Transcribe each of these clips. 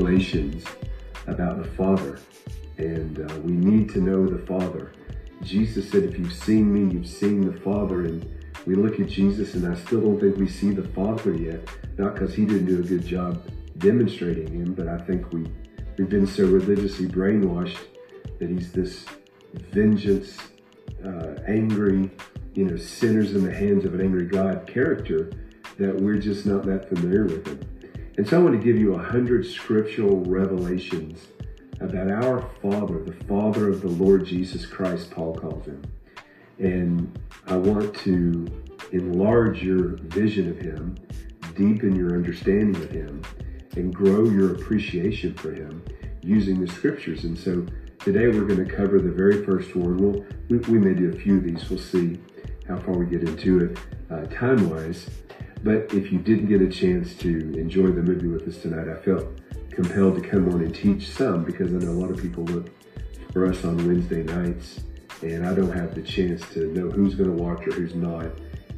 revelations about the Father, and uh, we need to know the Father. Jesus said, If you've seen me, you've seen the Father. And we look at Jesus, and I still don't think we see the Father yet, not because he didn't do a good job demonstrating him, but I think we, we've been so religiously brainwashed that he's this vengeance, uh, angry, you know, sinners in the hands of an angry God character that we're just not that familiar with him. And so I want to give you a hundred scriptural revelations about our Father, the Father of the Lord Jesus Christ, Paul calls him. And I want to enlarge your vision of him, deepen your understanding of him, and grow your appreciation for him using the scriptures. And so today we're going to cover the very first one. We'll, we, we may do a few of these. We'll see how far we get into it uh, time wise. But if you didn't get a chance to enjoy the movie with us tonight, I felt compelled to come on and teach some because I know a lot of people look for us on Wednesday nights and I don't have the chance to know who's going to watch or who's not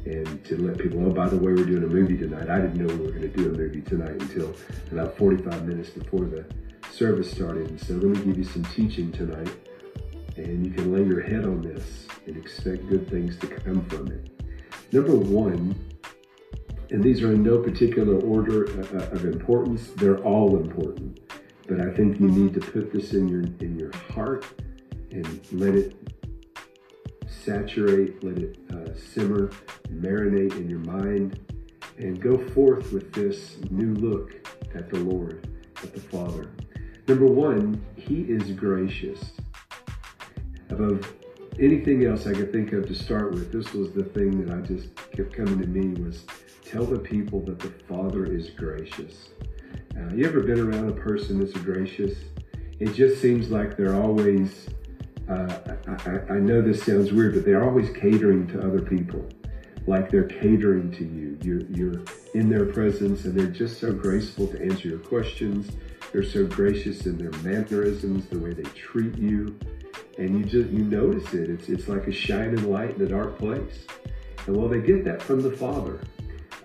and to let people know, oh, by the way, we're doing a movie tonight. I didn't know we were going to do a movie tonight until about 45 minutes before the service started. And so let me give you some teaching tonight and you can lay your head on this and expect good things to come from it. Number one, and these are in no particular order uh, uh, of importance. They're all important, but I think you need to put this in your in your heart and let it saturate, let it uh, simmer, marinate in your mind, and go forth with this new look at the Lord, at the Father. Number one, He is gracious. Above anything else I could think of to start with, this was the thing that I just kept coming to me was Tell the people that the Father is gracious. Uh, you ever been around a person that's gracious? It just seems like they're always, uh, I, I, know this sounds weird, but they're always catering to other people. Like they're catering to you. You're, you're in their presence and they're just so graceful to answer your questions. They're so gracious in their mannerisms, the way they treat you. And you just, you notice it. It's, it's like a shining light in a dark place. And well, they get that from the Father.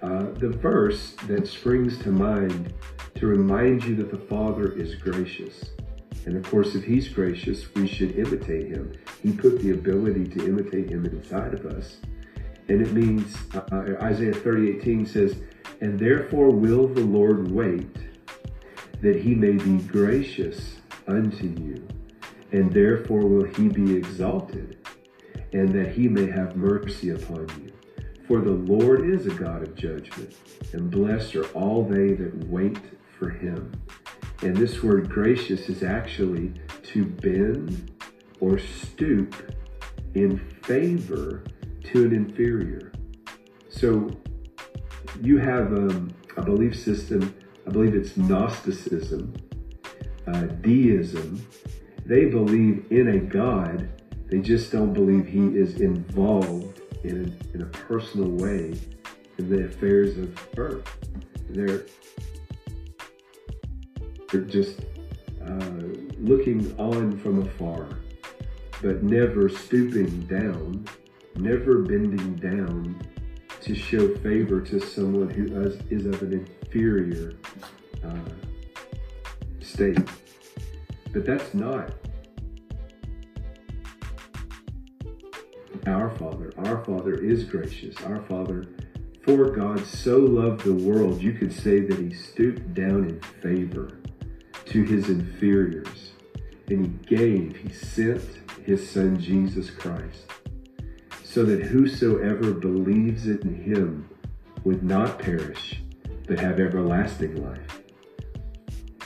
Uh, the verse that springs to mind to remind you that the Father is gracious. And of course, if He's gracious, we should imitate Him. He put the ability to imitate Him inside of us. And it means, uh, Isaiah 30, 18 says, And therefore will the Lord wait that He may be gracious unto you. And therefore will He be exalted, and that He may have mercy upon you. For the Lord is a God of judgment, and blessed are all they that wait for him. And this word gracious is actually to bend or stoop in favor to an inferior. So you have um, a belief system, I believe it's Gnosticism, uh, deism. They believe in a God, they just don't believe he is involved in a, in a personal way in the affairs of earth. They're, they're just uh, looking on from afar, but never stooping down, never bending down to show favor to someone who is, is of an inferior uh, state. But that's not our Father. Our Father is gracious. Our Father, for God so loved the world, you could say that he stooped down in favor to his inferiors. And he gave, he sent his son Jesus Christ, so that whosoever believes in him would not perish, but have everlasting life.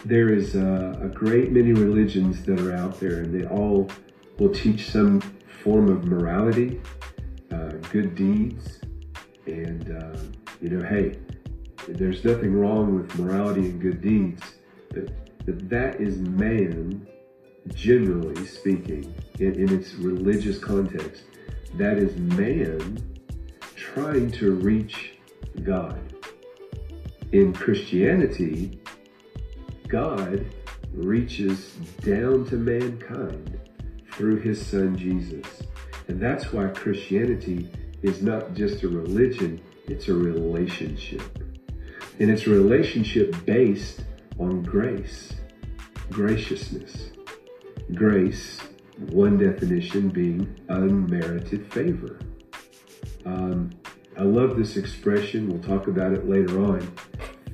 There is a, a great many religions that are out there, and they all will teach some form of morality, uh, good deeds, and uh, you know, hey, there's nothing wrong with morality and good deeds, but, but that is man, generally speaking, in, in its religious context, that is man trying to reach God. In Christianity, God reaches down to mankind through his son Jesus. And that's why Christianity is not just a religion, it's a relationship. And it's a relationship based on grace. graciousness. Grace, one definition being unmerited favor. Um, I love this expression. We'll talk about it later on.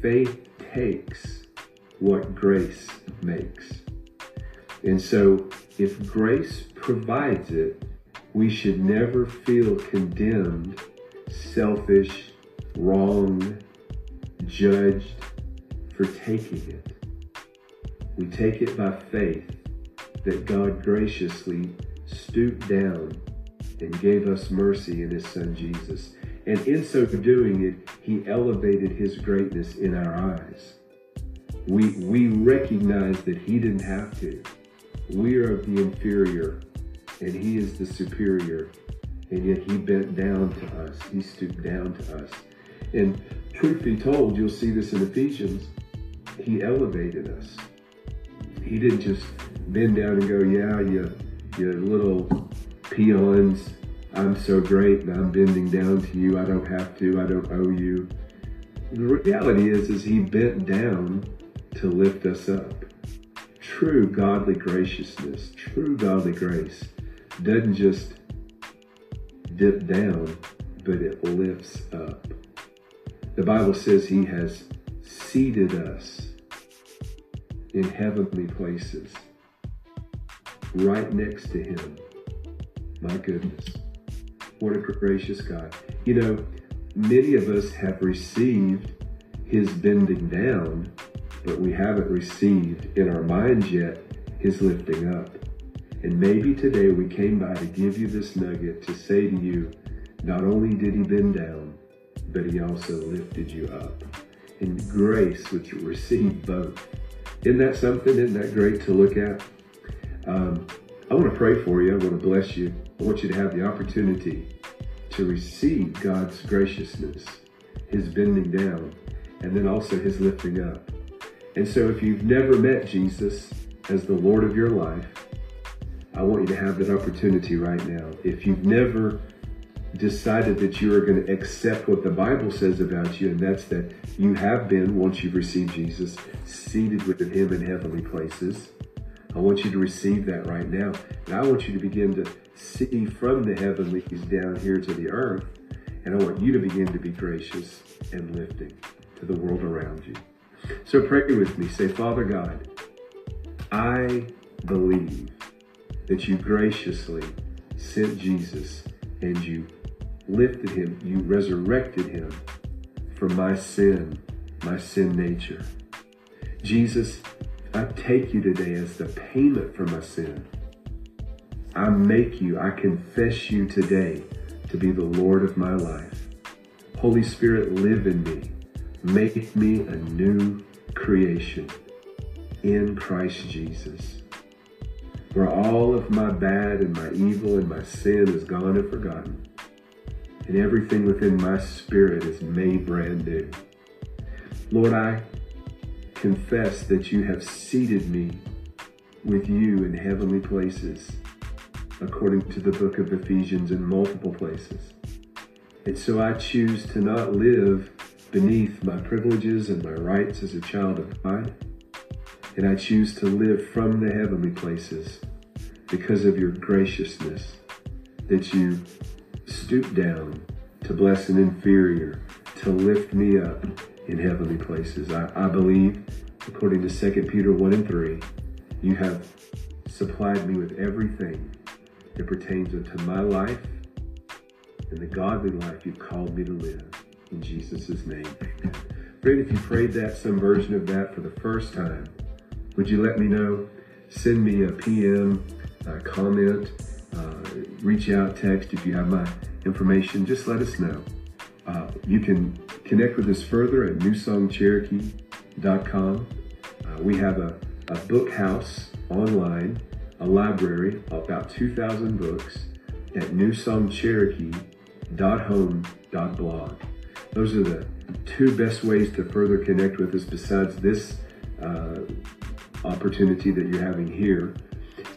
Faith takes what grace makes. And so, if grace provides it, we should never feel condemned, selfish, wrong, judged for taking it. We take it by faith that God graciously stooped down and gave us mercy in his son Jesus. And in so doing it, he elevated his greatness in our eyes. We, we recognize that he didn't have to. We are of the inferior and he is the superior. And yet he bent down to us. He stooped down to us. And truth be told, you'll see this in Ephesians, he elevated us. He didn't just bend down and go, yeah, you, you little peons, I'm so great and I'm bending down to you. I don't have to. I don't owe you. The reality is, is he bent down to lift us up. True godly graciousness, true godly grace doesn't just dip down, but it lifts up. The Bible says he has seated us in heavenly places right next to him. My goodness. What a gracious God. You know, many of us have received his bending down, but we haven't received in our minds yet his lifting up. And maybe today we came by to give you this nugget to say to you, not only did he bend down, but he also lifted you up. In grace, which you receive both. Isn't that something? Isn't that great to look at? Um, I want to pray for you. I want to bless you. I want you to have the opportunity to receive God's graciousness, His bending down, and then also His lifting up. And so if you've never met Jesus as the Lord of your life, I want you to have that opportunity right now. If you've never decided that you are going to accept what the Bible says about you, and that's that you have been, once you've received Jesus, seated with Him in heavenly places. I want you to receive that right now. And I want you to begin to see from the heavenlies down here to the earth. And I want you to begin to be gracious and lifting to the world around you. So pray with me. Say, Father God, I believe that you graciously sent Jesus and you lifted him, you resurrected him from my sin, my sin nature. Jesus, I take you today as the payment for my sin. I make you, I confess you today to be the Lord of my life. Holy Spirit, live in me. Make me a new creation in Christ Jesus. Where all of my bad and my evil and my sin is gone and forgotten and everything within my spirit is made brand new. Lord, I confess that you have seated me with you in heavenly places, according to the book of Ephesians in multiple places. And so I choose to not live beneath my privileges and my rights as a child of God. And I choose to live from the heavenly places because of your graciousness that you stoop down to bless an inferior, to lift me up in heavenly places. I, I believe, according to 2 Peter 1 and 3, you have supplied me with everything that pertains unto my life and the godly life you've called me to live. In Jesus' name. Friend, if you prayed that, some version of that for the first time, would you let me know? Send me a PM, a comment, uh, reach out, text if you have my information. Just let us know. Uh, you can connect with us further at newsongcherokee.com. Uh, we have a, a book house online, a library, of about 2,000 books at newsongcherokee.home.blog. Those are the two best ways to further connect with us besides this uh, opportunity that you're having here.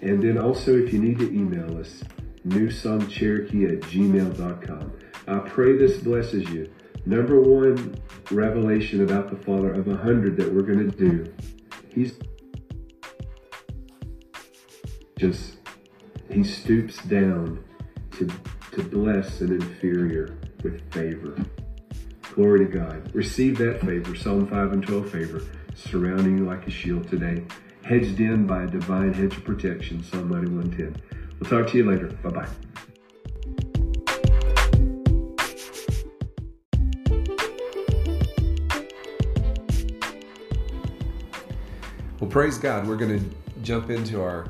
And then also, if you need to email us, newsongcherokee at gmail.com. I pray this blesses you. Number one revelation about the Father of a hundred that we're going to do. He's just he stoops down to to bless an inferior with favor. Glory to God. Receive that favor, Psalm 5 and 12 favor, surrounding you like a shield today, hedged in by a divine hedge of protection, Psalm 91:10. We'll talk to you later. Bye-bye. Well, praise God. We're going to jump into our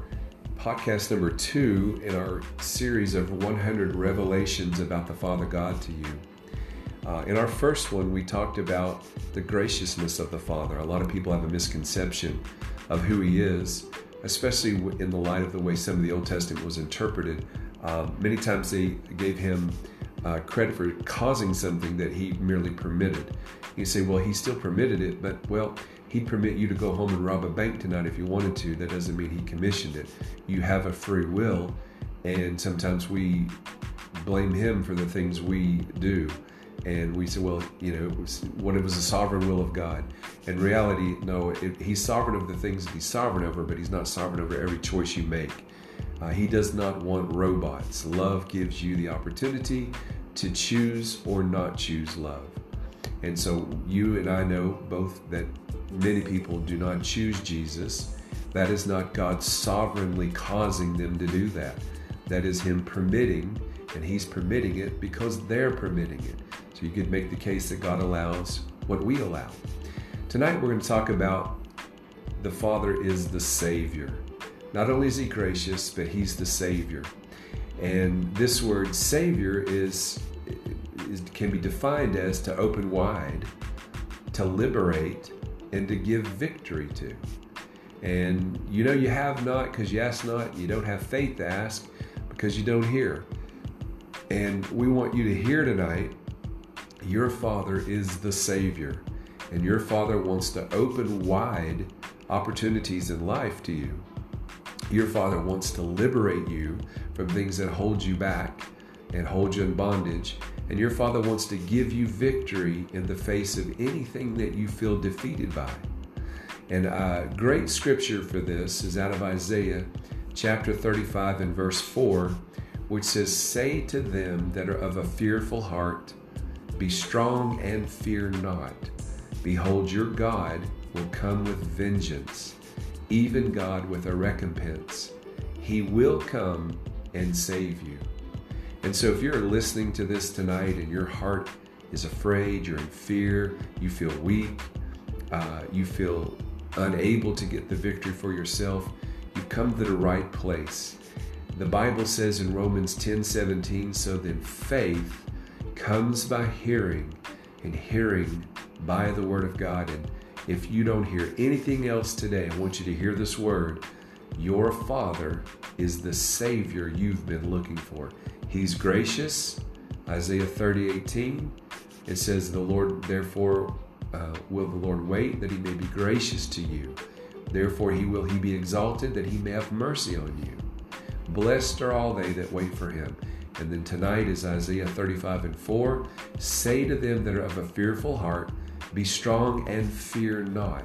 podcast number two in our series of 100 revelations about the Father God to you. Uh, in our first one, we talked about the graciousness of the Father. A lot of people have a misconception of who He is, especially in the light of the way some of the Old Testament was interpreted. Um, many times they gave Him uh, credit for causing something that He merely permitted. You say, well, He still permitted it, but well, He'd permit you to go home and rob a bank tonight if you wanted to. That doesn't mean He commissioned it. You have a free will, and sometimes we blame Him for the things we do. And we say, well, you know, it was what it was the sovereign will of God. In reality, no, it, He's sovereign over the things that He's sovereign over, but He's not sovereign over every choice you make. Uh, he does not want robots. Love gives you the opportunity to choose or not choose love. And so you and I know both that many people do not choose Jesus. That is not God sovereignly causing them to do that. That is Him permitting, and He's permitting it because they're permitting it. So you could make the case that God allows what we allow. Tonight we're going to talk about the Father is the Savior. Not only is He gracious, but He's the Savior. And this word Savior is, is can be defined as to open wide, to liberate, and to give victory to. And you know you have not because you ask not, you don't have faith to ask because you don't hear. And we want you to hear tonight your Father is the Savior, and your Father wants to open wide opportunities in life to you. Your Father wants to liberate you from things that hold you back and hold you in bondage and your Father wants to give you victory in the face of anything that you feel defeated by. And a great scripture for this is out of Isaiah chapter 35 and verse 4, which says, Say to them that are of a fearful heart, Be strong and fear not. Behold, your God will come with vengeance, even God with a recompense. He will come and save you. And so, if you're listening to this tonight and your heart is afraid, you're in fear, you feel weak, uh, you feel unable to get the victory for yourself, you've come to the right place. The Bible says in Romans 10 17, so then faith comes by hearing, and hearing by the Word of God. And if you don't hear anything else today, I want you to hear this word. Your Father is the Savior you've been looking for. He's gracious. Isaiah 30, 18. It says, The Lord, therefore, uh, will the Lord wait that he may be gracious to you. Therefore, he will he be exalted that he may have mercy on you. Blessed are all they that wait for him. And then tonight is Isaiah 35 and 4. Say to them that are of a fearful heart, Be strong and fear not.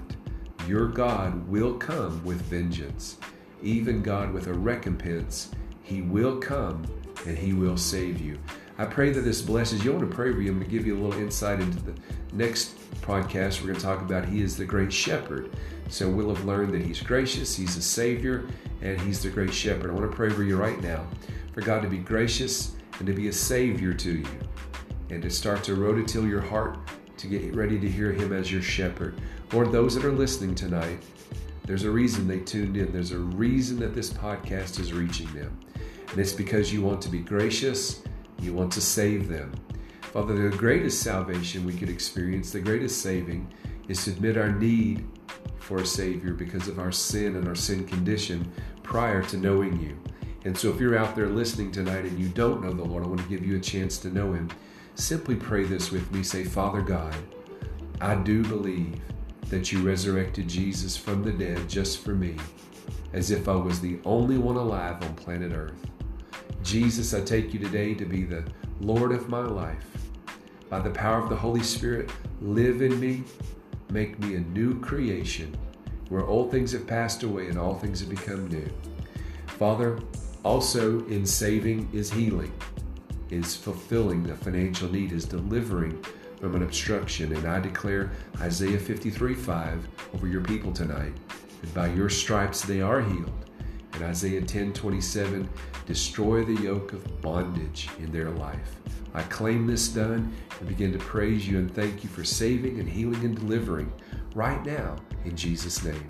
Your God will come with vengeance, even God with a recompense. He will come and He will save you. I pray that this blesses you. I want to pray for you. I'm going to give you a little insight into the next podcast. We're going to talk about He is the great shepherd. So we'll have learned that He's gracious, He's a Savior, and He's the great shepherd. I want to pray for you right now for God to be gracious and to be a Savior to you and to start to rototill your heart to get ready to hear Him as your shepherd. Lord, those that are listening tonight, there's a reason they tuned in. There's a reason that this podcast is reaching them. And it's because you want to be gracious, you want to save them. Father, the greatest salvation we could experience, the greatest saving, is to admit our need for a Savior because of our sin and our sin condition prior to knowing you. And so, if you're out there listening tonight and you don't know the Lord, I want to give you a chance to know Him. Simply pray this with me. Say, Father God, I do believe that you resurrected Jesus from the dead just for me, as if I was the only one alive on planet Earth. Jesus, I take you today to be the Lord of my life. By the power of the Holy Spirit, live in me, make me a new creation where old things have passed away and all things have become new. Father, also in saving is healing, is fulfilling the financial need, is delivering from an obstruction. And I declare Isaiah 53 5 over your people tonight And by your stripes they are healed. And Isaiah 10 27, destroy the yoke of bondage in their life. I claim this done and begin to praise you and thank you for saving and healing and delivering right now in Jesus' name.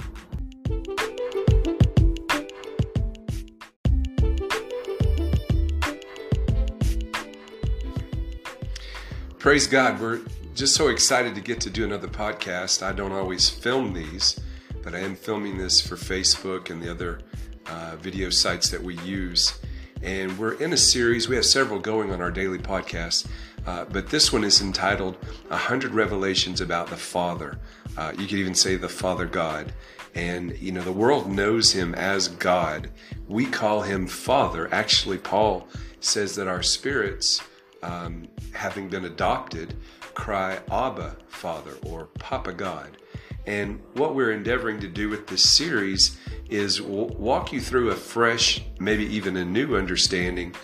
Praise God. We're just so excited to get to do another podcast. I don't always film these, but I am filming this for Facebook and the other uh, video sites that we use. And we're in a series, we have several going on our daily podcast, uh, but this one is entitled 100 Revelations About the Father. Uh, you could even say the Father God. And, you know, the world knows him as God. We call him Father. Actually, Paul says that our spirits um, having been adopted, cry Abba, Father, or Papa God. And what we're endeavoring to do with this series is walk you through a fresh, maybe even a new understanding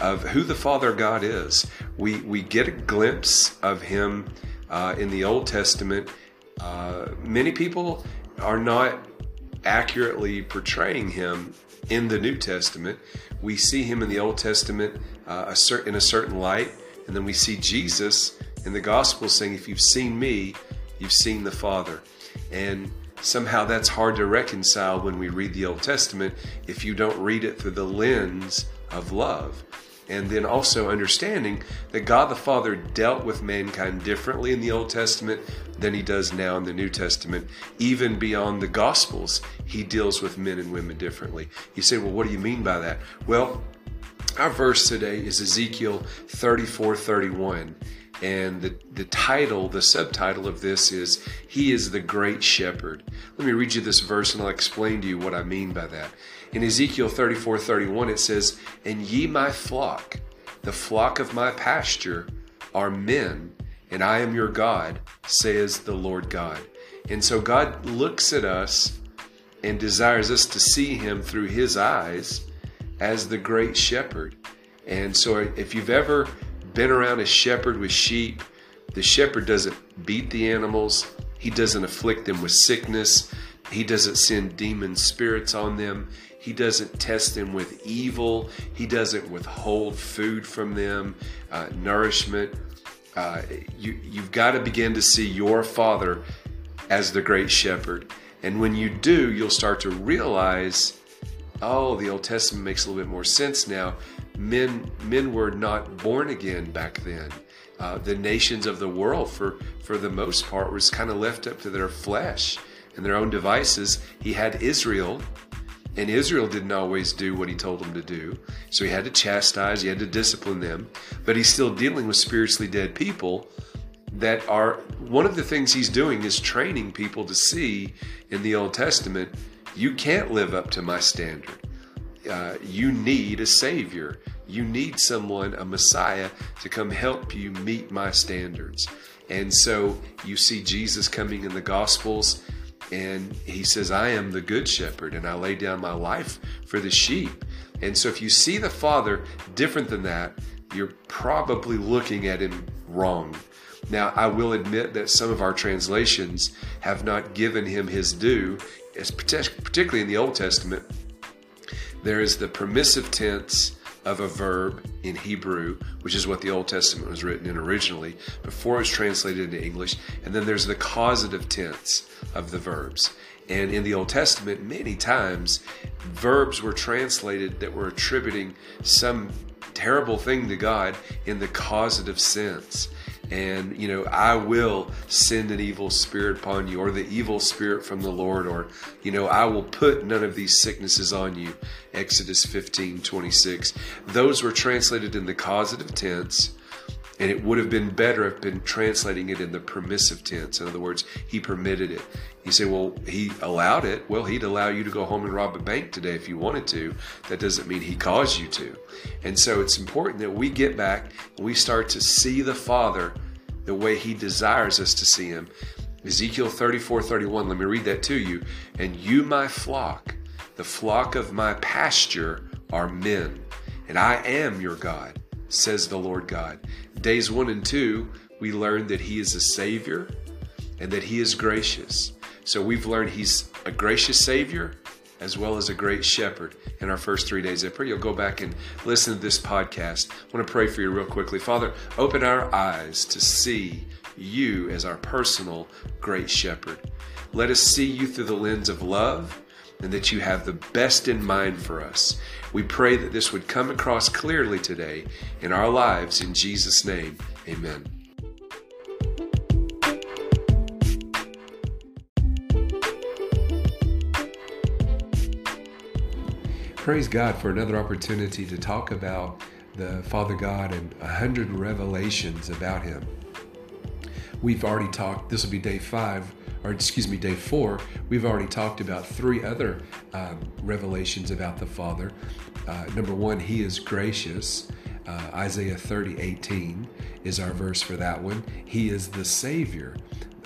of who the Father God is. We, we get a glimpse of Him uh, in the Old Testament. Uh, many people are not accurately portraying Him in the New Testament. We see Him in the Old Testament uh, a cer- in a certain light. And then we see Jesus in the gospel saying, If you've seen me, you've seen the Father. And somehow that's hard to reconcile when we read the Old Testament if you don't read it through the lens of love. And then also understanding that God the Father dealt with mankind differently in the Old Testament than he does now in the New Testament. Even beyond the Gospels, he deals with men and women differently. You say, well, what do you mean by that? Well, our verse today is Ezekiel 34 31. And the, the title, the subtitle of this is He is the Great Shepherd. Let me read you this verse and I'll explain to you what I mean by that. In Ezekiel 34 31, it says, And ye my flock, the flock of my pasture, are men, and I am your God, says the Lord God. And so God looks at us and desires us to see Him through His eyes as the great shepherd. And so, if you've ever been around a shepherd with sheep, the shepherd doesn't beat the animals, he doesn't afflict them with sickness, he doesn't send demon spirits on them, he doesn't test them with evil, he doesn't withhold food from them, uh, nourishment. Uh, you, you've got to begin to see your father as the great shepherd. And when you do, you'll start to realize oh, the Old Testament makes a little bit more sense now. Men, men were not born again back then. Uh, the nations of the world, for for the most part, was kind of left up to their flesh and their own devices. He had Israel, and Israel didn't always do what he told them to do. So he had to chastise, he had to discipline them, but he's still dealing with spiritually dead people that are one of the things he's doing is training people to see in the Old Testament you can't live up to my standard. Uh, you need a Savior. You need someone, a Messiah, to come help you meet my standards. And so you see Jesus coming in the Gospels, and he says, I am the good shepherd, and I lay down my life for the sheep. And so if you see the Father different than that, you're probably looking at him wrong. Now, I will admit that some of our translations have not given him his due particularly in the Old Testament, there is the permissive tense of a verb in Hebrew, which is what the Old Testament was written in originally, before it was translated into English. And then there's the causative tense of the verbs. And in the Old Testament, many times, verbs were translated that were attributing some terrible thing to God in the causative sense and you know i will send an evil spirit upon you or the evil spirit from the lord or you know i will put none of these sicknesses on you. Exodus 15 26 those were translated in the causative tense and it would have been better if been translating it in the permissive tense. In other words, he permitted it. You say, well, he allowed it. Well, he'd allow you to go home and rob a bank today if you wanted to. That doesn't mean he caused you to. And so it's important that we get back and we start to see the Father the way he desires us to see him. Ezekiel 34 31, let me read that to you. And you, my flock, The flock of my pasture are men, and I am your God, says the Lord God. Days 1 and 2, we learned that He is a Savior and that He is gracious. So we've learned He's a gracious Savior as well as a great shepherd in our first three days. I pray you'll go back and listen to this podcast. I want to pray for you real quickly. Father, open our eyes to see you as our personal great shepherd. Let us see you through the lens of love and that you have the best in mind for us. We pray that this would come across clearly today in our lives. In Jesus' name, amen. Praise God for another opportunity to talk about the Father God and a hundred revelations about Him. We've already talked, this will be day five, or excuse me, day four. We've already talked about three other um, revelations about the Father. Uh, number one, He is gracious. Uh, Isaiah 30, 18 is our verse for that one. He is the Savior.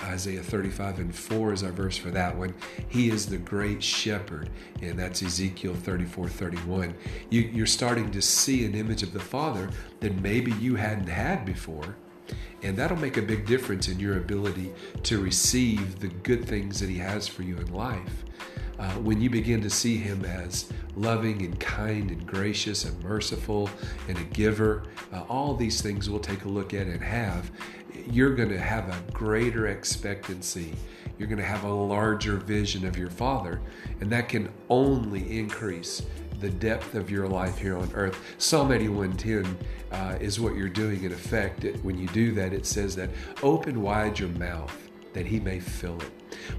Isaiah 35 and 4 is our verse for that one. He is the great shepherd, and that's Ezekiel 34 31. You, you're starting to see an image of the Father that maybe you hadn't had before. And that'll make a big difference in your ability to receive the good things that He has for you in life. Uh, when you begin to see Him as loving and kind and gracious and merciful and a giver, uh, all these things we'll take a look at and have you're going to have a greater expectancy. You're going to have a larger vision of your Father, and that can only increase the depth of your life here on earth. Psalm 81:10 uh, is what you're doing in effect. It, when you do that, it says that open wide your mouth that he may fill it.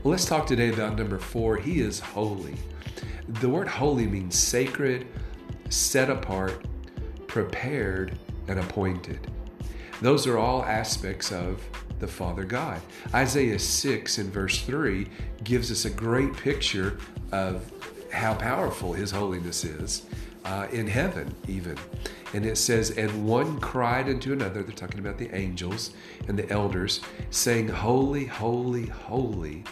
Well, let's talk today about number four. He is holy. The word holy means sacred, set apart, prepared, and appointed. Those are all aspects of the Father God. Isaiah 6 in verse 3 gives us a great picture of how powerful His holiness is uh, in heaven, even. And it says, And one cried unto another, they're talking about the angels and the elders, saying, Holy, holy, holy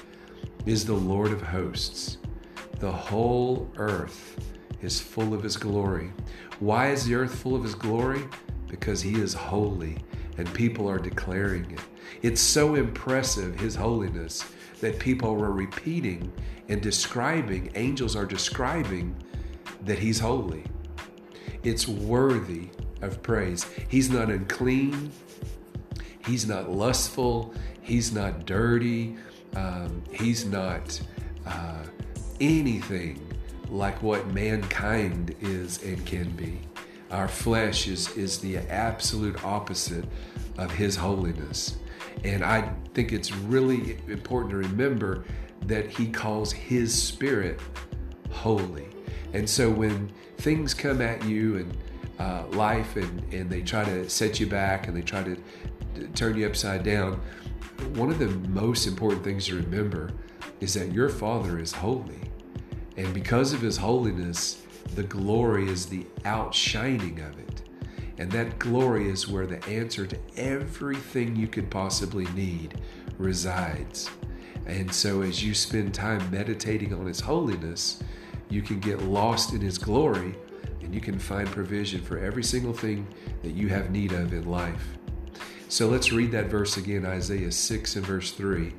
is the Lord of hosts. The whole earth is full of His glory. Why is the earth full of His glory? Because He is holy and people are declaring it. It's so impressive, His holiness, that people were repeating and describing, angels are describing that He's holy. It's worthy of praise. He's not unclean, He's not lustful, He's not dirty, um, He's not uh, anything like what mankind is and can be. Our flesh is, is the absolute opposite of His holiness. And I think it's really important to remember that He calls His Spirit holy. And so when things come at you and uh, life and, and they try to set you back and they try to turn you upside down, one of the most important things to remember is that your Father is holy. And because of His holiness, the glory is the outshining of it. And that glory is where the answer to everything you could possibly need resides. And so, as you spend time meditating on His holiness, you can get lost in His glory and you can find provision for every single thing that you have need of in life. So, let's read that verse again Isaiah 6 and verse 3.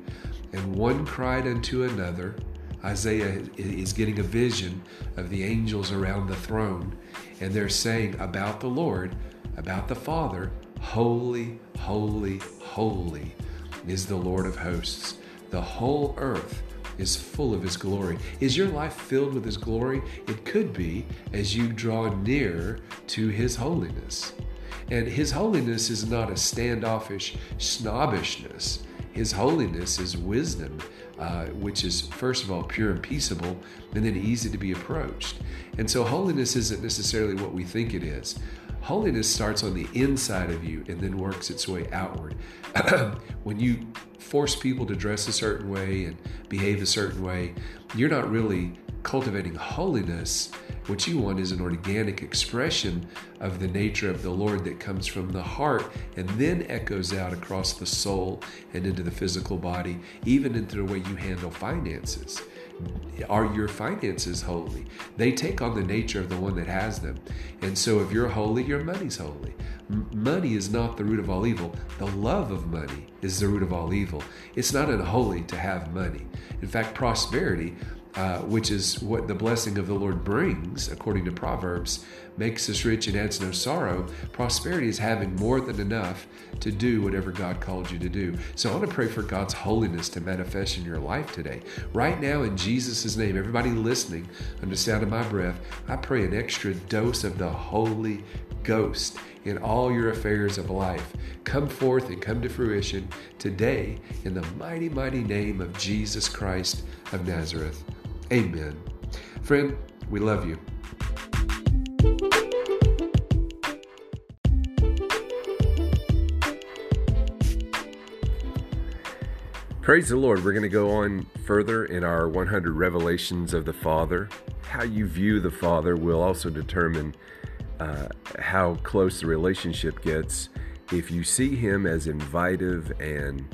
And one cried unto another, Isaiah is getting a vision of the angels around the throne, and they're saying about the Lord, about the Father, Holy, holy, holy is the Lord of hosts. The whole earth is full of His glory. Is your life filled with His glory? It could be as you draw near to His holiness. And His holiness is not a standoffish snobbishness. His holiness is wisdom, uh, which is, first of all, pure and peaceable, and then easy to be approached. And so, holiness isn't necessarily what we think it is. Holiness starts on the inside of you and then works its way outward. when you force people to dress a certain way and behave a certain way, you're not really cultivating holiness, what you want is an organic expression of the nature of the Lord that comes from the heart and then echoes out across the soul and into the physical body, even into the way you handle finances. Are your finances holy? They take on the nature of the one that has them. And so if you're holy, your money's holy. M- money is not the root of all evil. The love of money is the root of all evil. It's not unholy to have money. In fact, prosperity uh, which is what the blessing of the Lord brings, according to Proverbs, makes us rich and adds no sorrow. Prosperity is having more than enough to do whatever God called you to do. So I want to pray for God's holiness to manifest in your life today. Right now, in Jesus' name, everybody listening under the sound of my breath, I pray an extra dose of the Holy Ghost in all your affairs of life. Come forth and come to fruition today in the mighty, mighty name of Jesus Christ of Nazareth. Amen. Friend, we love you. Praise the Lord. We're going to go on further in our 100 revelations of the Father. How you view the Father will also determine uh, how close the relationship gets. If you see Him as invitive and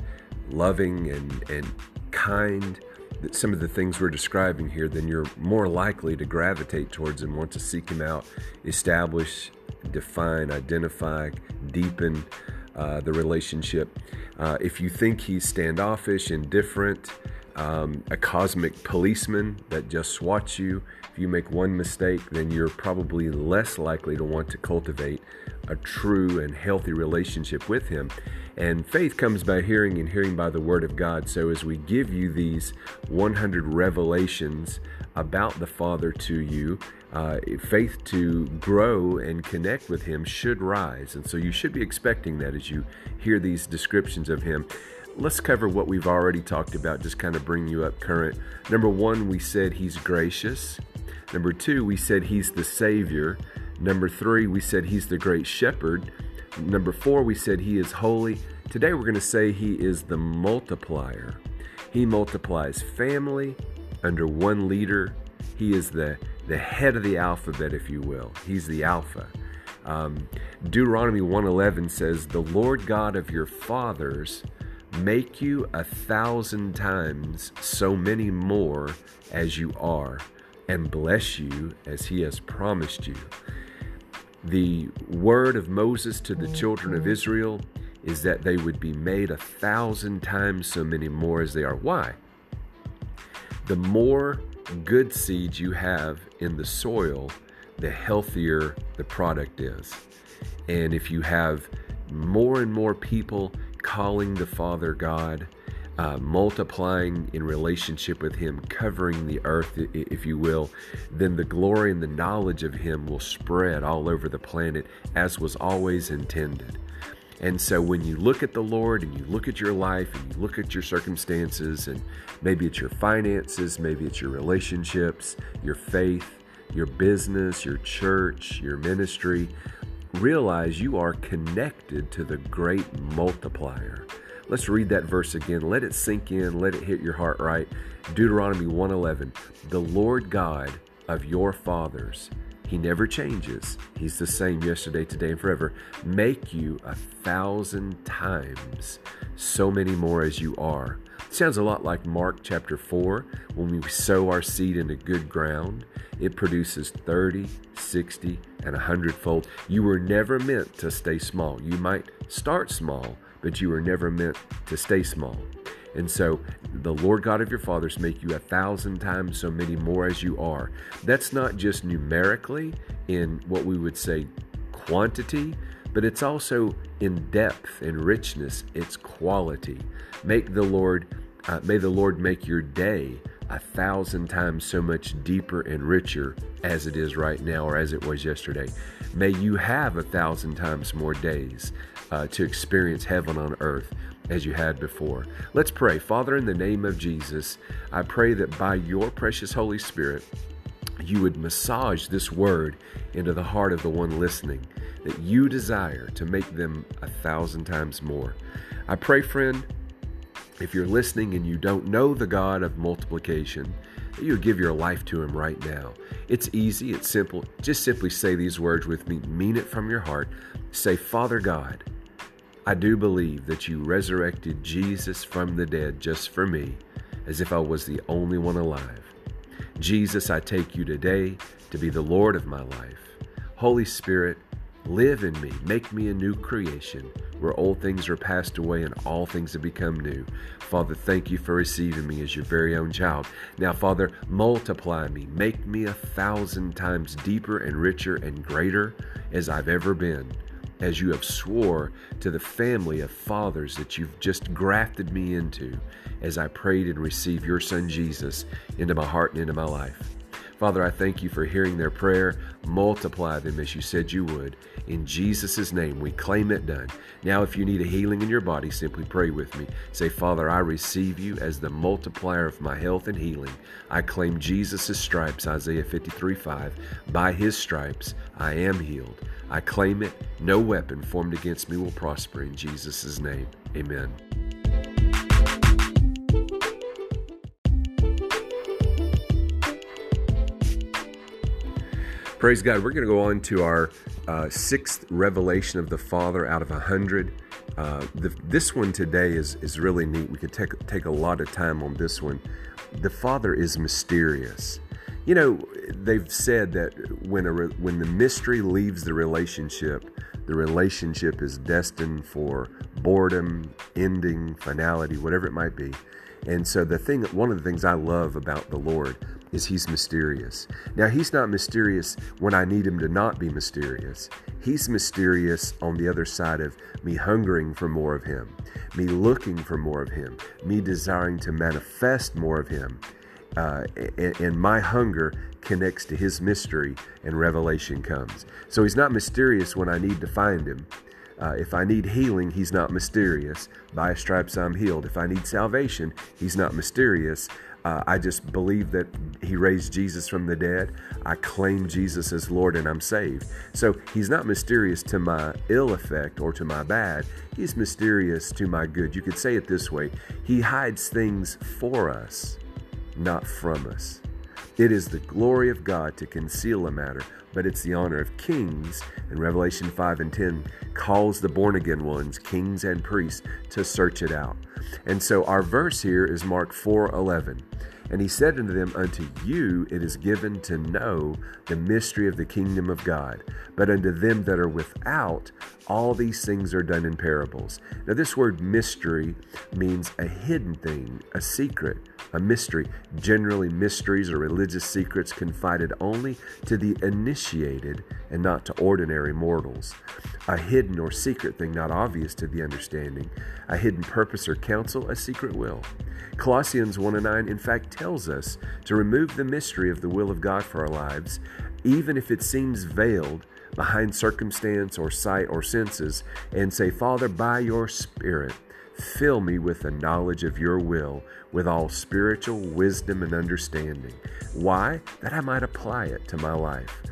loving and, and kind, some of the things we're describing here, then you're more likely to gravitate towards him, want to seek him out, establish, define, identify, deepen uh, the relationship. Uh, if you think he's standoffish, indifferent, um, a cosmic policeman that just swats you, if you make one mistake, then you're probably less likely to want to cultivate a true and healthy relationship with him. And faith comes by hearing, and hearing by the Word of God. So, as we give you these 100 revelations about the Father to you, uh, faith to grow and connect with Him should rise. And so, you should be expecting that as you hear these descriptions of Him. Let's cover what we've already talked about, just kind of bring you up current. Number one, we said He's gracious. Number two, we said He's the Savior. Number three, we said He's the great shepherd. Number four, we said He is holy. Today, we're going to say He is the multiplier. He multiplies family under one leader. He is the, the head of the alphabet, if you will. He's the Alpha. Um, Deuteronomy 111 says, The Lord God of your fathers make you a thousand times so many more as you are, and bless you as he has promised you. The word of Moses to the children of Israel is that they would be made a thousand times so many more as they are. Why? The more good seeds you have in the soil, the healthier the product is. And if you have more and more people calling the Father God, uh, multiplying in relationship with Him, covering the earth, if you will, then the glory and the knowledge of Him will spread all over the planet as was always intended. And so when you look at the Lord and you look at your life and you look at your circumstances, and maybe it's your finances, maybe it's your relationships, your faith, your business, your church, your ministry, realize you are connected to the great multiplier. Let's read that verse again. Let it sink in, let it hit your heart right. Deuteronomy 1:11. The Lord God of your fathers, he never changes. He's the same yesterday, today and forever. Make you a thousand times so many more as you are. Sounds a lot like Mark chapter 4 when we sow our seed into good ground. It produces 30, 60, and 100 fold. You were never meant to stay small. You might start small, but you were never meant to stay small. And so the Lord God of your fathers make you a thousand times so many more as you are. That's not just numerically in what we would say quantity, but it's also in depth and richness, it's quality. Make the Lord, uh, may the Lord make your day a thousand times so much deeper and richer as it is right now or as it was yesterday. May you have a thousand times more days uh, to experience heaven on earth as you had before. Let's pray. Father, in the name of Jesus, I pray that by your precious Holy Spirit, you would massage this word into the heart of the one listening, that you desire to make them a thousand times more. I pray, friend, if you're listening and you don't know the God of multiplication, that you give your life to Him right now. It's easy, it's simple. Just simply say these words with me, mean it from your heart. Say, Father God, I do believe that you resurrected Jesus from the dead just for me, as if I was the only one alive. Jesus, I take you today to be the Lord of my life. Holy Spirit, live in me, make me a new creation where old things are passed away and all things have become new. Father, thank you for receiving me as your very own child. Now, Father, multiply me, make me a thousand times deeper and richer and greater as I've ever been as you have swore to the family of fathers that you've just grafted me into as I prayed and received your son Jesus into my heart and into my life. Father, I thank you for hearing their prayer. Multiply them as you said you would. In Jesus' name, we claim it done. Now, if you need a healing in your body, simply pray with me. Say, Father, I receive you as the multiplier of my health and healing. I claim Jesus' stripes, Isaiah 53 5. By his stripes, I am healed. I claim it. No weapon formed against me will prosper in Jesus' name. Amen. Praise God. We're going to go on to our uh, sixth revelation of the Father out of a hundred. Uh, this one today is, is really neat. We could take, take a lot of time on this one. The Father is mysterious. You know, they've said that when, a re, when the mystery leaves the relationship, the relationship is destined for boredom, ending, finality, whatever it might be. And so the thing, one of the things I love about the Lord is he's mysterious. Now, he's not mysterious when I need him to not be mysterious. He's mysterious on the other side of me hungering for more of him, me looking for more of him, me desiring to manifest more of him. Uh, and, and my hunger connects to his mystery and revelation comes. So he's not mysterious when I need to find him. Uh, if I need healing, he's not mysterious. By stripes I'm healed. If I need salvation, he's not mysterious. Uh, I just believe that He raised Jesus from the dead. I claim Jesus as Lord and I'm saved. So He's not mysterious to my ill effect or to my bad. He's mysterious to my good. You could say it this way He hides things for us, not from us. It is the glory of God to conceal a matter, but it's the honor of kings. And Revelation 5 and 10 calls the born again ones, kings and priests, to search it out. And so our verse here is Mark 4 11. And he said unto them, Unto you it is given to know the mystery of the kingdom of God, but unto them that are without, all these things are done in parables. Now, this word mystery means a hidden thing, a secret, a mystery. Generally, mysteries or religious secrets confided only to the initiated and not to ordinary mortals. A hidden or secret thing not obvious to the understanding, a hidden purpose or counsel, a secret will. Colossians 1 and 9, in fact, tells us to remove the mystery of the will of God for our lives, even if it seems veiled behind circumstance or sight or senses, and say, Father, by your Spirit, fill me with the knowledge of your will, with all spiritual wisdom and understanding. Why? That I might apply it to my life.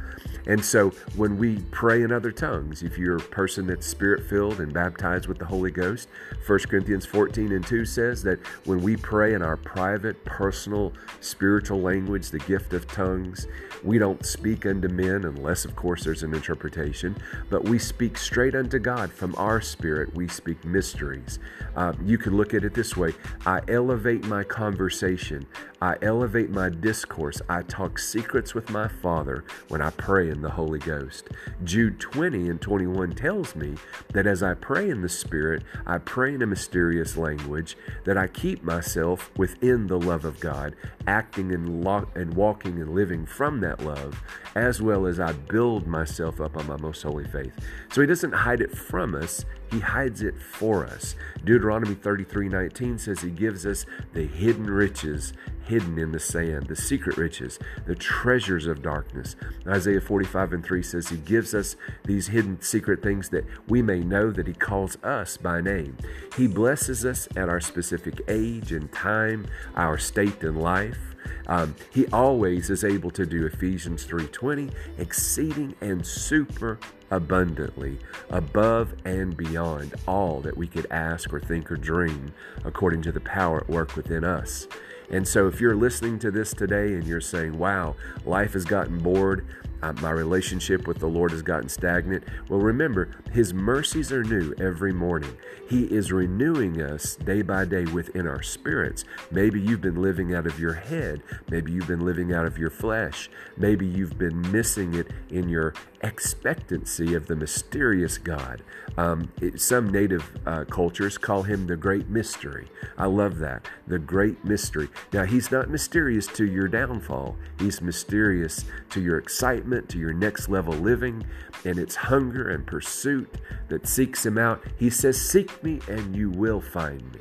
And so when we pray in other tongues, if you're a person that's spirit filled and baptized with the Holy Ghost, 1 Corinthians 14 and 2 says that when we pray in our private, personal, spiritual language, the gift of tongues, we don't speak unto men unless, of course, there's an interpretation, but we speak straight unto God from our spirit. We speak mysteries. Uh, you can look at it this way I elevate my conversation, I elevate my discourse, I talk secrets with my Father when I pray in the Holy Ghost. Jude 20 and 21 tells me that as I pray in the Spirit, I pray in a mysterious language, that I keep myself within the love of God, acting and, lo- and walking and living from that love, as well as I build myself up on my most holy faith. So He doesn't hide it from us, He hides it for us. Deuteronomy 33 19 says He gives us the hidden riches hidden in the sand, the secret riches, the treasures of darkness. Isaiah 45 and 3 says He gives us these hidden secret things that we may know that He calls us by name. He blesses us at our specific age and time, our state in life. Um, he always is able to do Ephesians 3:20, exceeding and super abundantly, above and beyond all that we could ask or think or dream, according to the power at work within us. And so, if you're listening to this today and you're saying, wow, life has gotten bored, uh, my relationship with the Lord has gotten stagnant. Well, remember, His mercies are new every morning. He is renewing us day by day within our spirits. Maybe you've been living out of your head. Maybe you've been living out of your flesh. Maybe you've been missing it in your expectancy of the mysterious God. Um, it, some native uh, cultures call him the great mystery. I love that. The great mystery. Now, he's not mysterious to your downfall, he's mysterious to your excitement, to your next level living, and it's hunger and pursuit that seeks him out. He says, Seek me and you will find me.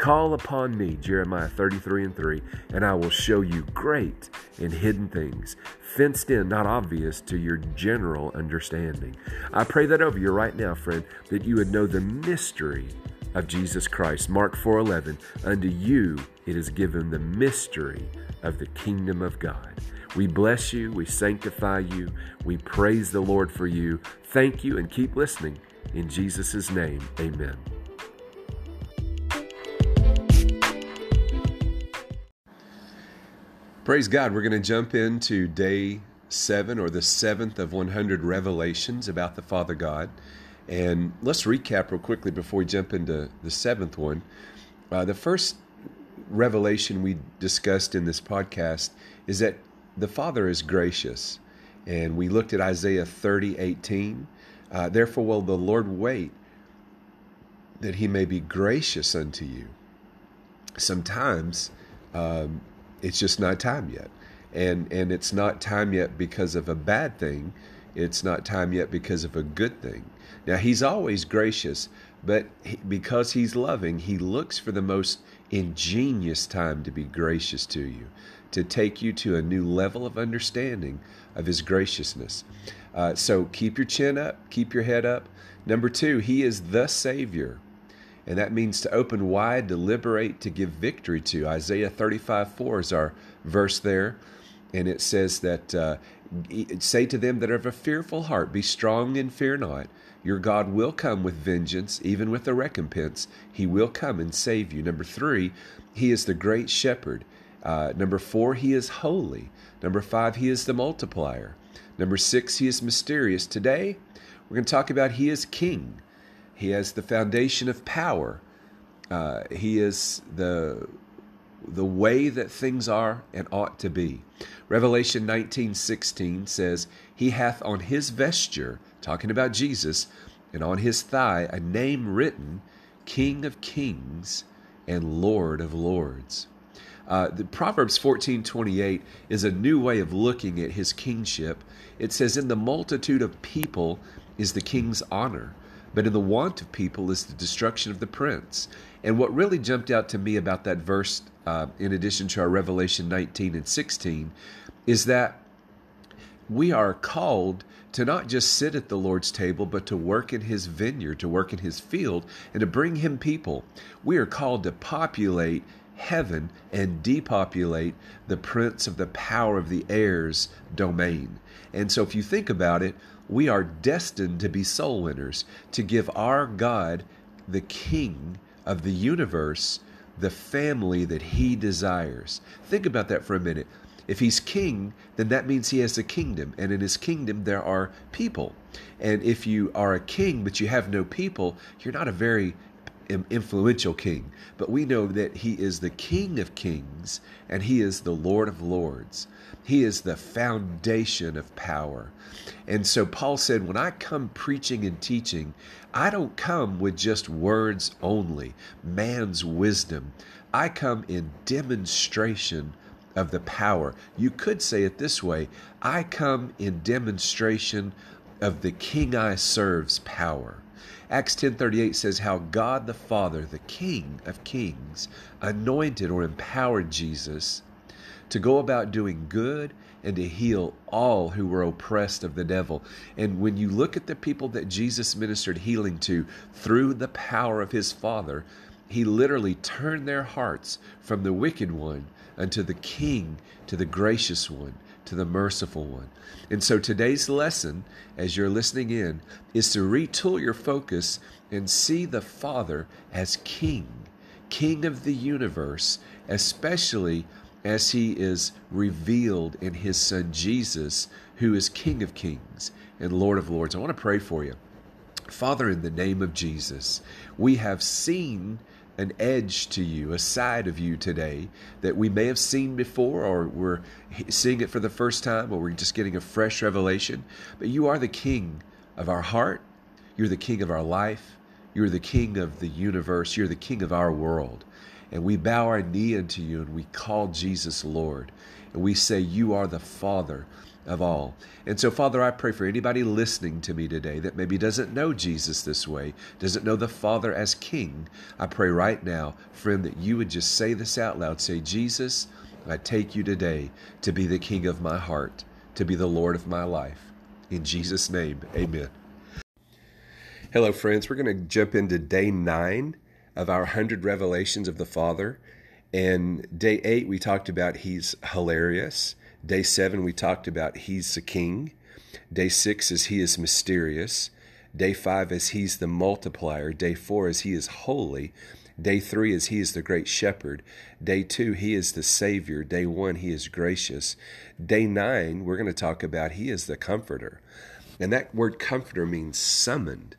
Call upon me, Jeremiah 33 and 3, and I will show you great and hidden things, fenced in, not obvious to your general understanding. I pray that over you right now, friend, that you would know the mystery of Jesus Christ. Mark 4:11, unto you it is given the mystery of the kingdom of God. We bless you, we sanctify you, we praise the Lord for you. Thank you and keep listening. In Jesus' name, amen. Praise God. We're going to jump into day seven or the seventh of 100 revelations about the Father God. And let's recap real quickly before we jump into the seventh one. Uh, the first revelation we discussed in this podcast is that the Father is gracious. And we looked at Isaiah 30 18. Uh, Therefore, will the Lord wait that he may be gracious unto you. Sometimes um, it's just not time yet. And and it's not time yet because of a bad thing. It's not time yet because of a good thing. Now he's always gracious, but he, because he's loving, he looks for the most ingenious time to be gracious to you, to take you to a new level of understanding of his graciousness. Uh, so keep your chin up, keep your head up. Number two, he is the Savior. And that means to open wide, to liberate, to give victory to. Isaiah 35 4 is our verse there. And it says that, uh, say to them that have a fearful heart, be strong and fear not. Your God will come with vengeance, even with a recompense. He will come and save you. Number three, He is the great shepherd. Uh, number four, He is holy. Number five, He is the multiplier. Number six, He is mysterious. Today, we're going to talk about He is king. He has the foundation of power. Uh, he is the the way that things are and ought to be. Revelation 19:16 says, "He hath on his vesture, talking about Jesus, and on his thigh a name written, King of Kings and Lord of Lords." Uh, the Proverbs 14:28 is a new way of looking at his kingship. It says, "In the multitude of people is the king's honor." But in the want of people is the destruction of the prince. And what really jumped out to me about that verse, uh, in addition to our Revelation 19 and 16, is that we are called to not just sit at the Lord's table, but to work in His vineyard, to work in His field, and to bring Him people. We are called to populate heaven and depopulate the prince of the power of the air's domain. And so, if you think about it, we are destined to be soul winners, to give our God, the King of the universe, the family that He desires. Think about that for a minute. If He's King, then that means He has a kingdom, and in His kingdom there are people. And if you are a king but you have no people, you're not a very influential king, but we know that he is the King of kings and he is the Lord of lords. He is the foundation of power. And so Paul said, When I come preaching and teaching, I don't come with just words only, man's wisdom. I come in demonstration of the power. You could say it this way I come in demonstration of the King I serve's power. Acts 10:38 says how God the Father, the King of kings, anointed or empowered Jesus to go about doing good and to heal all who were oppressed of the devil. And when you look at the people that Jesus ministered healing to through the power of his Father, he literally turned their hearts from the wicked one unto the King, to the gracious one to the merciful one. And so today's lesson, as you're listening in, is to retool your focus and see the Father as King, King of the universe, especially as he is revealed in his son Jesus, who is King of Kings and Lord of Lords. I want to pray for you. Father, in the name of Jesus, we have seen an edge to you, a side of you today that we may have seen before, or we're seeing it for the first time, or we're just getting a fresh revelation. But you are the King of our heart, you're the King of our life, you're the King of the universe, you're the King of our world. And we bow our knee unto you and we call Jesus Lord. And we say, You are the Father of all. And so, Father, I pray for anybody listening to me today that maybe doesn't know Jesus this way, doesn't know the Father as King. I pray right now, friend, that you would just say this out loud. Say, Jesus, I take you today to be the King of my heart, to be the Lord of my life. In Jesus' name, amen. Hello, friends. We're going to jump into day nine of our 100 revelations of the Father. And day eight, we talked about he's hilarious. Day seven, we talked about he's the king. Day six is he is mysterious. Day five is he's the multiplier. Day four is he is holy. Day three is he is the great shepherd. Day two, he is the savior. Day one, he is gracious. Day nine, we're going to talk about he is the comforter. And that word comforter means summoned.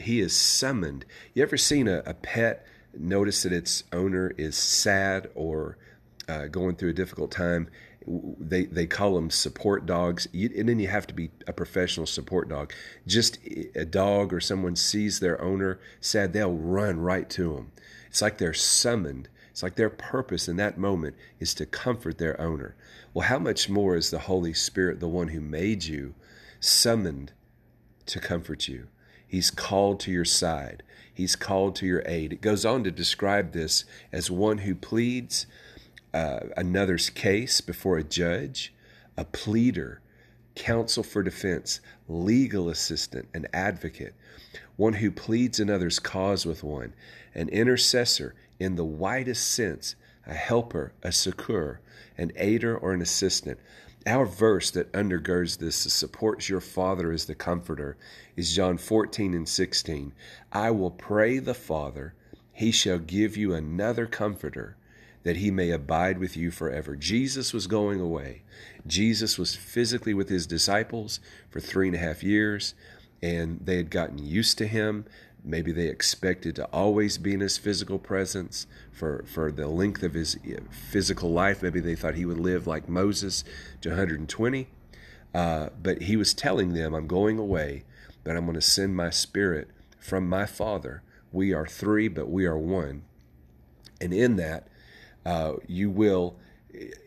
He is summoned. You ever seen a, a pet notice that its owner is sad or uh, going through a difficult time? They they call them support dogs. You, and then you have to be a professional support dog. Just a dog or someone sees their owner sad they'll run right to them it's like they're summoned. It's like their purpose in that moment is to comfort their owner. Well how much more is the holy spirit the one who made you summoned to comfort you he's called to your side he's called to your aid it goes on to describe this as one who pleads uh, another's case before a judge, a pleader, counsel for defense, legal assistant, an advocate, one who pleads another's cause with one, an intercessor in the widest sense, a helper, a succor, an aider, or an assistant. Our verse that undergirds this, supports your Father as the Comforter, is John 14 and 16. I will pray the Father, he shall give you another Comforter that he may abide with you forever. Jesus was going away. Jesus was physically with his disciples for three and a half years, and they had gotten used to him. Maybe they expected to always be in his physical presence for, for the length of his physical life. Maybe they thought he would live like Moses to 120. Uh, but he was telling them, I'm going away, but I'm going to send my spirit from my Father. We are three, but we are one. And in that, uh, you will,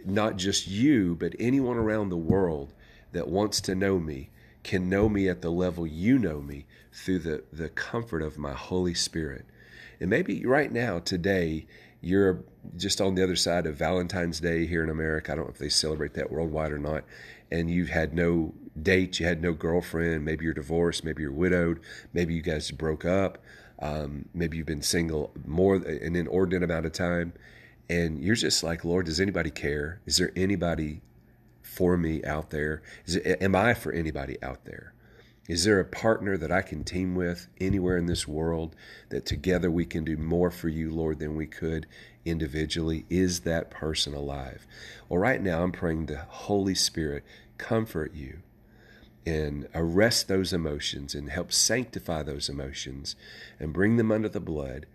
not just you, but anyone around the world that wants to know me can know me at the level you know me through the, the comfort of my Holy Spirit. And maybe right now, today, you're just on the other side of Valentine's Day here in America. I don't know if they celebrate that worldwide or not. And you've had no date, you had no girlfriend, maybe you're divorced, maybe you're widowed, maybe you guys broke up, um, maybe you've been single more an inordinate amount of time and you're just like, Lord, does anybody care? Is there anybody for me out there? Is am I for anybody out there? Is there a partner that I can team with anywhere in this world that together we can do more for you, Lord, than we could individually? Is that person alive? Well, right now I'm praying the Holy Spirit comfort you and arrest those emotions and help sanctify those emotions and bring them under the blood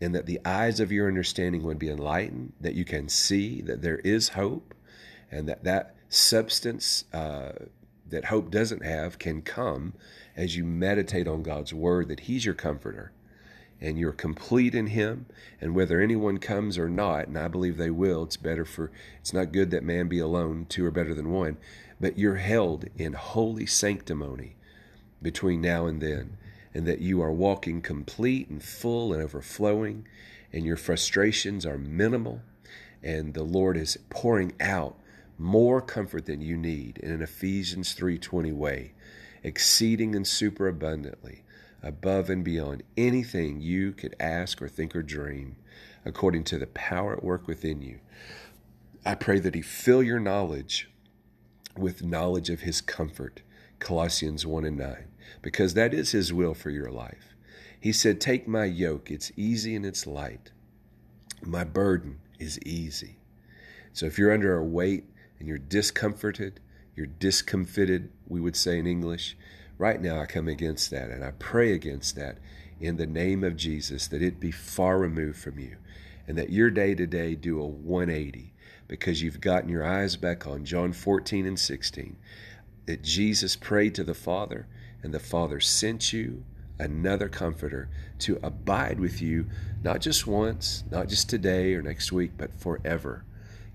and that the eyes of your understanding would be enlightened, that you can see that there is hope, and that that substance uh, that hope doesn't have can come as you meditate on God's word, that He's your comforter and you're complete in him. And whether anyone comes or not and i believe they will it's better for it's not good that man be alone two are better than one but you're held in holy sanctimony between now and then. And that you are walking complete and full and overflowing, and your frustrations are minimal, and the Lord is pouring out more comfort than you need in an Ephesians 3:20 way, exceeding and superabundantly above and beyond anything you could ask or think or dream, according to the power at work within you. I pray that He fill your knowledge with knowledge of His comfort. Colossians 1 and 9 because that is His will for your life. He said, Take my yoke, it's easy and it's light. My burden is easy. So if you're under a weight and you're discomforted, you're discomfited, we would say in English, right now I come against that and I pray against that in the name of Jesus that it be far removed from you and that your day to day do a 180 because you've gotten your eyes back on John 14 and 16 that Jesus prayed to the Father and the Father sent you another comforter to abide with you not just once, not just today or next week, but forever.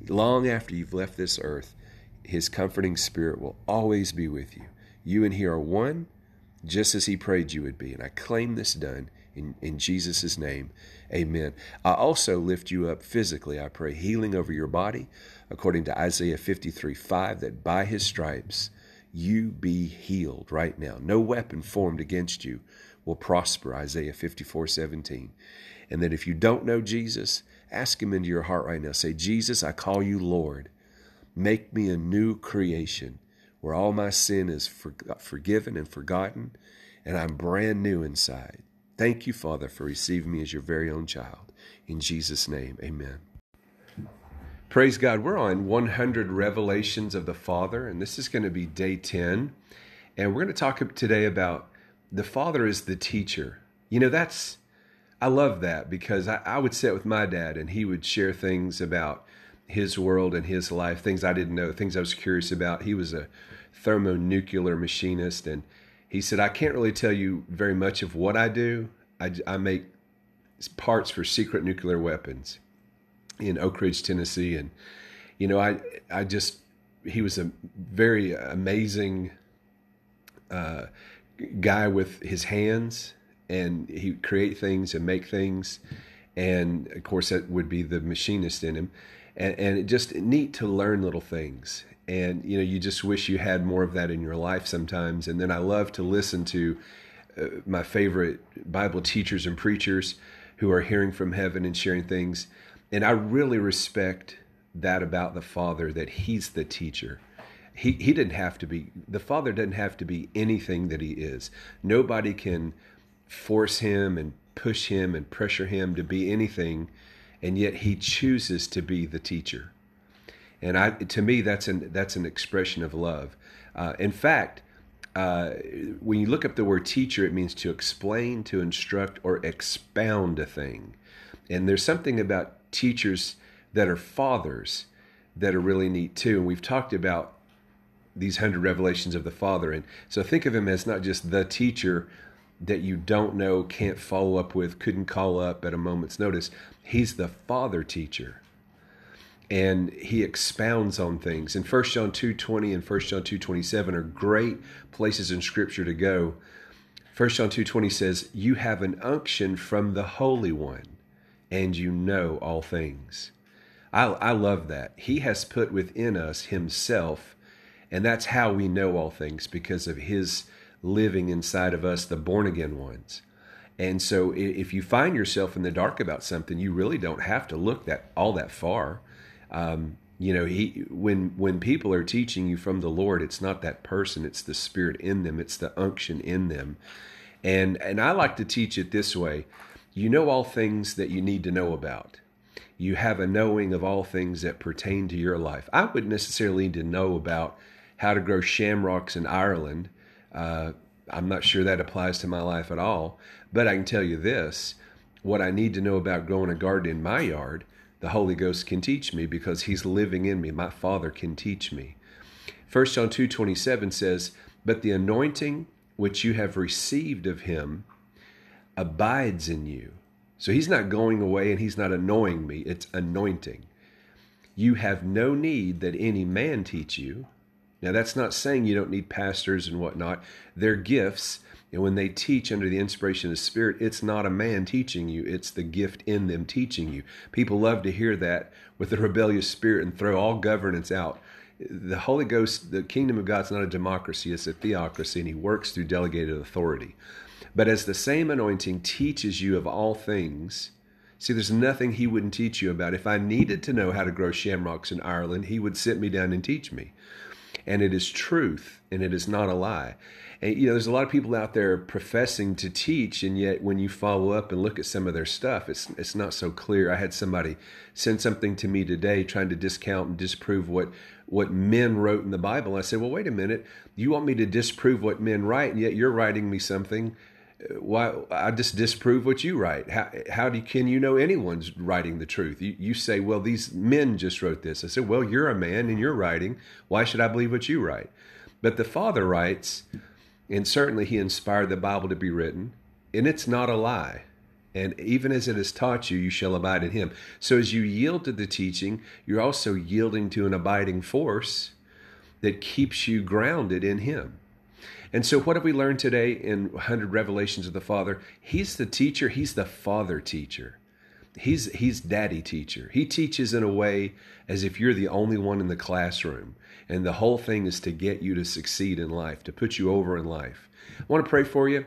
Long after you've left this earth, his comforting spirit will always be with you. You and he are one, just as he prayed you would be. And I claim this done in, in Jesus' name. Amen. I also lift you up physically. I pray healing over your body, according to Isaiah 53 5, that by his stripes you be healed right now. No weapon formed against you will prosper, Isaiah 54 17. And that if you don't know Jesus, ask him into your heart right now. Say, Jesus, I call you Lord. Make me a new creation where all my sin is forgiven and forgotten, and I'm brand new inside. Thank you, Father, for receiving me as your very own child. In Jesus' name, amen. Praise God. We're on 100 Revelations of the Father, and this is going to be day 10. And we're going to talk today about the Father is the teacher. You know, that's, I love that because I, I would sit with my dad and he would share things about his world and his life, things I didn't know, things I was curious about. He was a thermonuclear machinist, and he said, I can't really tell you very much of what I do. I, I make parts for secret nuclear weapons in Oak Ridge, Tennessee. And, you know, I, I just, he was a very amazing uh, guy with his hands, and he create things and make things. And of course, that would be the machinist in him. And, and it just neat to learn little things. And you know you just wish you had more of that in your life sometimes. And then i love to listen to uh, my favorite bible teachers and preachers who are hearing from heaven and sharing things. And i really respect that about the father that he's the teacher. He, he didn't have to be the father doesn't have to be anything that he is. Nobody can force him and push him and pressure him to be anything and yet he chooses to be the teacher. And I, to me, that's an that's an expression of love. Uh, in fact, uh, when you look up the word teacher, it means to explain, to instruct, or expound a thing. And there's something about teachers that are fathers that are really neat too. And we've talked about these hundred revelations of the Father. And so think of him as not just the teacher that you don't know, can't follow up with, couldn't call up at a moment's notice, He's the father teacher. And he expounds on things. And 1 John 2.20 and 1 John 2.27 are great places in Scripture to go. 1 John 2.20 says, You have an unction from the Holy One, and you know all things. I, I love that. He has put within us himself, and that's how we know all things, because of his living inside of us, the born again ones. And so if you find yourself in the dark about something, you really don't have to look that all that far. Um, you know, he when when people are teaching you from the Lord, it's not that person, it's the spirit in them, it's the unction in them. And and I like to teach it this way. You know all things that you need to know about. You have a knowing of all things that pertain to your life. I wouldn't necessarily need to know about how to grow shamrocks in Ireland. Uh, I'm not sure that applies to my life at all. But I can tell you this what I need to know about growing a garden in my yard, the Holy Ghost can teach me because He's living in me. My Father can teach me. 1 John 2 27 says, But the anointing which you have received of Him abides in you. So He's not going away and He's not annoying me, it's anointing. You have no need that any man teach you. Now, that's not saying you don't need pastors and whatnot. They're gifts. And when they teach under the inspiration of the Spirit, it's not a man teaching you, it's the gift in them teaching you. People love to hear that with a rebellious spirit and throw all governance out. The Holy Ghost, the kingdom of God, is not a democracy, it's a theocracy, and He works through delegated authority. But as the same anointing teaches you of all things, see, there's nothing He wouldn't teach you about. If I needed to know how to grow shamrocks in Ireland, He would sit me down and teach me. And it is truth and it is not a lie. And you know, there's a lot of people out there professing to teach, and yet when you follow up and look at some of their stuff, it's it's not so clear. I had somebody send something to me today trying to discount and disprove what what men wrote in the Bible. I said, well, wait a minute, you want me to disprove what men write, and yet you're writing me something why I just disprove what you write. How, how do can you know anyone's writing the truth? You, you say, well, these men just wrote this. I said, well, you're a man and you're writing. Why should I believe what you write? But the Father writes, and certainly He inspired the Bible to be written, and it's not a lie. And even as it has taught you, you shall abide in Him. So as you yield to the teaching, you're also yielding to an abiding force that keeps you grounded in Him. And so, what have we learned today in 100 Revelations of the Father? He's the teacher, He's the Father teacher. He's, he's daddy teacher. He teaches in a way as if you're the only one in the classroom. And the whole thing is to get you to succeed in life, to put you over in life. I want to pray for you.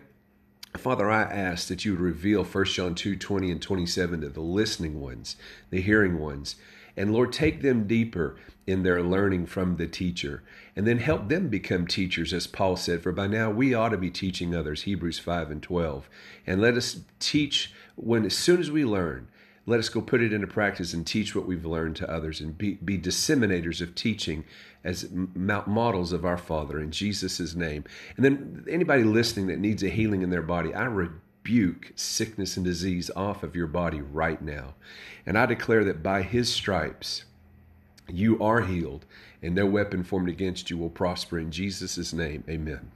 Father, I ask that you would reveal 1 John 2 20 and 27 to the listening ones, the hearing ones. And Lord, take them deeper in their learning from the teacher. And then help them become teachers, as Paul said, for by now we ought to be teaching others, Hebrews 5 and 12. And let us teach when, as soon as we learn, let us go put it into practice and teach what we've learned to others and be, be disseminators of teaching as models of our Father in Jesus' name. And then anybody listening that needs a healing in their body, I rebuke sickness and disease off of your body right now. And I declare that by His stripes, you are healed, and no weapon formed against you will prosper. In Jesus' name, amen.